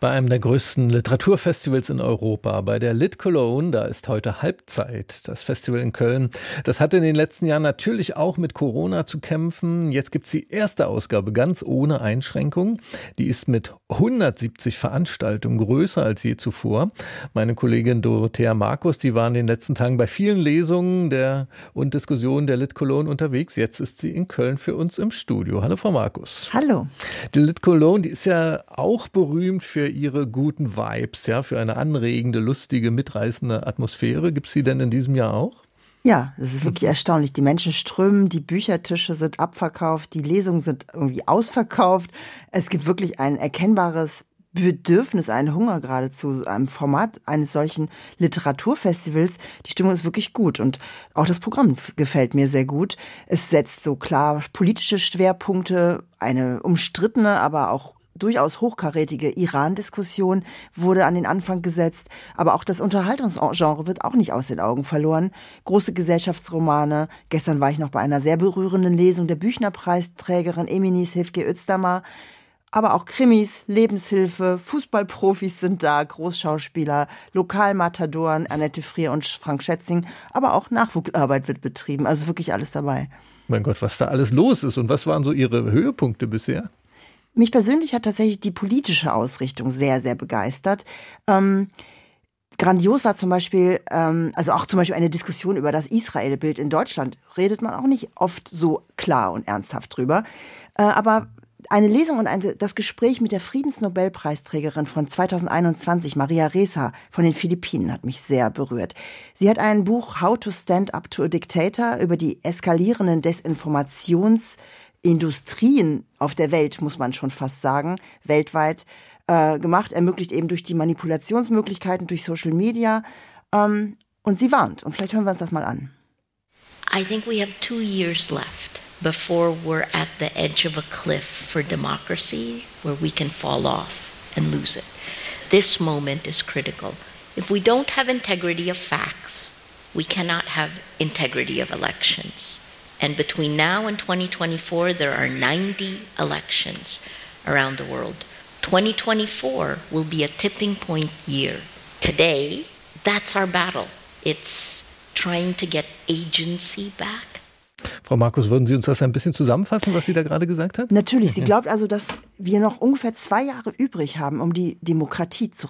bei einem der größten Literaturfestivals in Europa, bei der Lit Cologne, da ist heute Halbzeit, das Festival in Köln. Das hatte in den letzten Jahren natürlich auch mit Corona zu kämpfen. Jetzt gibt es die erste Ausgabe ganz ohne Einschränkung. Die ist mit 170 Veranstaltungen größer als je zuvor. Meine Kollegin Dorothea Markus, die war in den letzten Tagen bei vielen Lesungen der und Diskussionen der Lit Cologne unterwegs. Jetzt ist sie in Köln für uns im Studio. Hallo, Frau Markus. Hallo. Die Lit Cologne, die ist ja auch berühmt für ihre guten Vibes, ja, für eine anregende, lustige, mitreißende Atmosphäre. Gibt es sie denn in diesem Jahr auch? Ja, das ist wirklich erstaunlich. Die Menschen strömen, die Büchertische sind abverkauft, die Lesungen sind irgendwie ausverkauft. Es gibt wirklich ein erkennbares Bedürfnis, einen Hunger geradezu, einem Format eines solchen Literaturfestivals. Die Stimmung ist wirklich gut und auch das Programm gefällt mir sehr gut. Es setzt so klar politische Schwerpunkte, eine umstrittene, aber auch durchaus hochkarätige Iran-Diskussion wurde an den Anfang gesetzt, aber auch das Unterhaltungsgenre wird auch nicht aus den Augen verloren. Große Gesellschaftsromane. Gestern war ich noch bei einer sehr berührenden Lesung der Büchnerpreisträgerin Eminis Hilfge Özdamar. Aber auch Krimis, Lebenshilfe, Fußballprofis sind da, Großschauspieler, Lokalmatadoren, Annette Frier und Frank Schätzing, aber auch Nachwuchsarbeit wird betrieben. Also wirklich alles dabei. Mein Gott, was da alles los ist und was waren so Ihre Höhepunkte bisher? Mich persönlich hat tatsächlich die politische Ausrichtung sehr, sehr begeistert. Ähm, grandios war zum Beispiel, ähm, also auch zum Beispiel eine Diskussion über das Israel-Bild in Deutschland, redet man auch nicht oft so klar und ernsthaft drüber. Äh, aber eine Lesung und ein, das Gespräch mit der Friedensnobelpreisträgerin von 2021, Maria Reza von den Philippinen, hat mich sehr berührt. Sie hat ein Buch How to Stand Up to a Dictator über die eskalierenden Desinformations- Industrien auf der Welt, muss man schon fast sagen, weltweit äh, gemacht, ermöglicht eben durch die Manipulationsmöglichkeiten, durch Social Media. Ähm, und sie warnt. Und vielleicht hören wir uns das mal an. I think we have two years left before we're at the edge of a cliff for democracy where we can fall off and lose it. This moment is critical. If we don't have integrity of facts, we cannot have integrity of elections. And between now and 2024, there are 90 elections around the world. 2024 will be a tipping point year. Today, that's our battle. It's trying to get agency back. Frau Markus, würden Sie uns das ein bisschen zusammenfassen, was sie da gerade gesagt hat? Natürlich. Sie glaubt also, dass wir noch ungefähr zwei Jahre übrig haben, um die Demokratie zu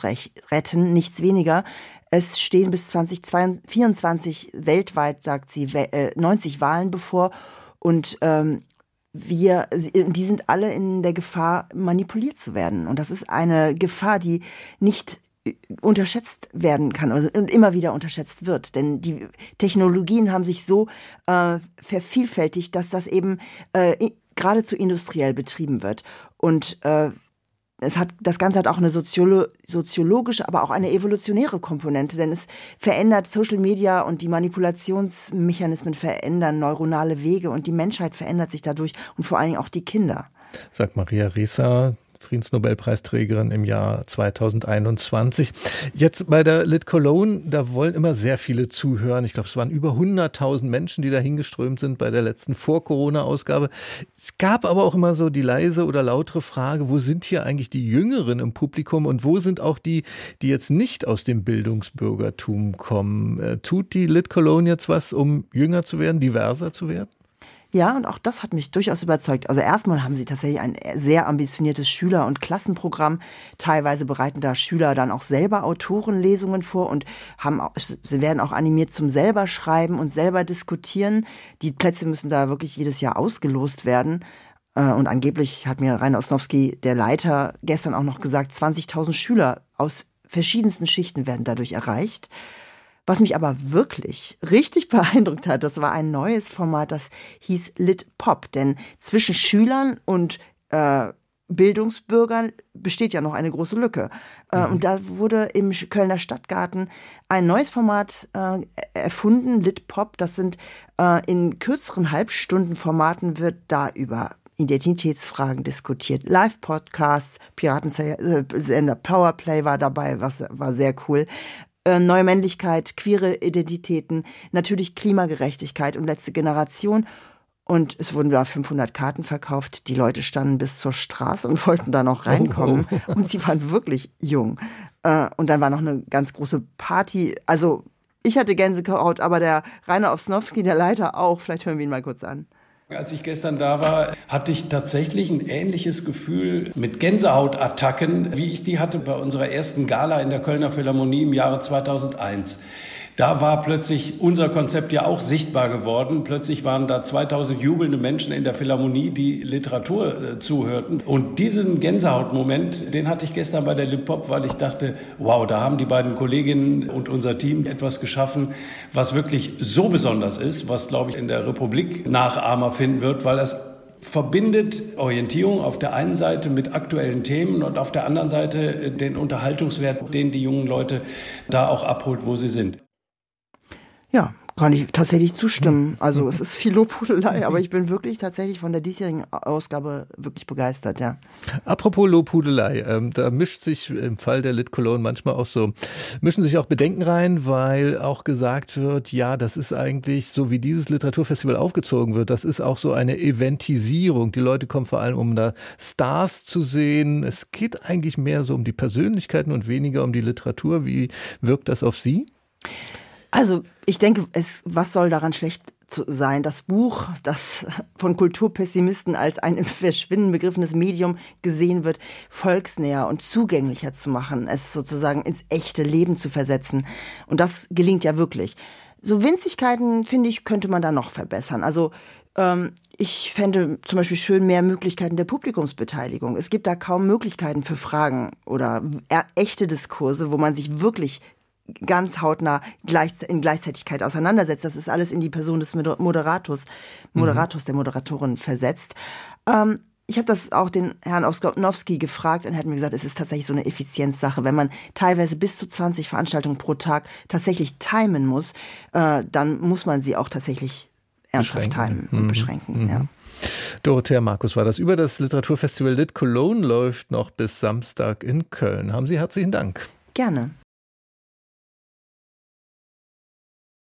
retten, nichts weniger. Es stehen bis 2024 weltweit, sagt sie, 90 äh, Wahlen bevor. Und ähm, wir, die sind alle in der Gefahr, manipuliert zu werden. Und das ist eine Gefahr, die nicht unterschätzt werden kann also, und immer wieder unterschätzt wird. Denn die Technologien haben sich so äh, vervielfältigt, dass das eben äh, geradezu industriell betrieben wird. Und äh, es hat, das Ganze hat auch eine soziolo soziologische, aber auch eine evolutionäre Komponente, denn es verändert Social Media und die Manipulationsmechanismen verändern neuronale Wege und die Menschheit verändert sich dadurch und vor allen Dingen auch die Kinder. Sagt Maria Ressa, Friedensnobelpreisträgerin im Jahr 2021. Jetzt bei der Lit Cologne, da wollen immer sehr viele zuhören. Ich glaube, es waren über 100.000 Menschen, die da hingeströmt sind bei der letzten Vor-Corona-Ausgabe. Es gab aber auch immer so die leise oder lautere Frage, wo sind hier eigentlich die Jüngeren im Publikum und wo sind auch die, die jetzt nicht aus dem Bildungsbürgertum kommen? Äh, tut die Lit Cologne jetzt was, um jünger zu werden, diverser zu werden? Ja, und auch das hat mich durchaus überzeugt. Also erstmal haben sie tatsächlich ein sehr ambitioniertes Schüler- und Klassenprogramm. Teilweise bereiten da Schüler dann auch selber Autorenlesungen vor und haben, sie werden auch animiert zum selber schreiben und selber diskutieren. Die Plätze müssen da wirklich jedes Jahr ausgelost werden. Äh, und angeblich hat mir Rainer Osnowski, der Leiter, gestern auch noch gesagt, 20.000 Schüler aus verschiedensten Schichten werden dadurch erreicht. Was mich aber wirklich richtig beeindruckt hat, das war ein neues Format, das hieß Lit Pop. Denn zwischen Schülern und äh, Bildungsbürgern besteht ja noch eine große Lücke. Äh, mhm. Und da wurde im Kölner Stadtgarten ein neues Format äh, erfunden, Lit Pop. Das sind äh, in kürzeren Halbstundenformaten wird da über Identitätsfragen diskutiert. Live-Podcasts, Piratensender Powerplay war dabei, was war sehr cool äh, neue Männlichkeit, queere Identitäten, natürlich Klimagerechtigkeit und letzte Generation. Und es wurden da 500 Karten verkauft. Die Leute standen bis zur Straße und wollten da noch reinkommen. Oh, oh. Und sie waren wirklich jung. Äh, und dann war noch eine ganz große Party. Also ich hatte Gänsehaut, aber der Rainer Osnowski, der Leiter auch. Vielleicht hören wir ihn mal kurz an. Als ich gestern da war, hatte ich tatsächlich ein ähnliches Gefühl mit Gänsehautattacken, wie ich die hatte bei unserer ersten Gala in der Kölner Philharmonie im Jahre 2001. Da war plötzlich unser Konzept ja auch sichtbar geworden. Plötzlich waren da 2000 jubelnde Menschen in der Philharmonie, die Literatur äh, zuhörten. Und diesen Gänsehautmoment, den hatte ich gestern bei der Lip Pop, weil ich dachte, wow, da haben die beiden Kolleginnen und unser Team etwas geschaffen, was wirklich so besonders ist, was, glaube ich, in der Republik Nachahmer finden wird, weil das verbindet Orientierung auf der einen Seite mit aktuellen Themen und auf der anderen Seite den Unterhaltungswert, den die jungen Leute da auch abholt, wo sie sind. Ja, kann ich tatsächlich zustimmen. Also es ist viel Lobhudelei, aber ich bin wirklich tatsächlich von der diesjährigen Ausgabe wirklich begeistert, ja. Apropos Lobhudelei, ähm, da mischt sich im Fall der Lit Cologne manchmal auch so, mischen sich auch Bedenken rein, weil auch gesagt wird, ja, das ist eigentlich so wie dieses Literaturfestival aufgezogen wird, das ist auch so eine Eventisierung. Die Leute kommen vor allem, um da Stars zu sehen. Es geht eigentlich mehr so um die Persönlichkeiten und weniger um die Literatur. Wie wirkt das auf Sie? Also ich denke, es, was soll daran schlecht zu sein? Das Buch, das von Kulturpessimisten als ein verschwindend begriffenes Medium gesehen wird, volksnäher und zugänglicher zu machen, es sozusagen ins echte Leben zu versetzen. Und das gelingt ja wirklich. So Winzigkeiten, finde ich, könnte man da noch verbessern. Also ähm, ich fände zum Beispiel schön mehr Möglichkeiten der Publikumsbeteiligung. Es gibt da kaum Möglichkeiten für Fragen oder echte Diskurse, wo man sich wirklich ganz hautnah in Gleichzeitigkeit auseinandersetzt. Das ist alles in die Person des Moderators, Moderators mhm. der Moderatorin versetzt. Ähm, ich habe das auch den Herrn Oskopnowski gefragt und er hat mir gesagt, es ist tatsächlich so eine Effizienzsache. Wenn man teilweise bis zu 20 Veranstaltungen pro Tag tatsächlich timen muss, äh, dann muss man sie auch tatsächlich ernsthaft timen und mhm. beschränken. Mhm. Ja. Dorothea Markus war das. Über das Literaturfestival Lit Cologne läuft noch bis Samstag in Köln. Haben Sie herzlichen Dank. Gerne.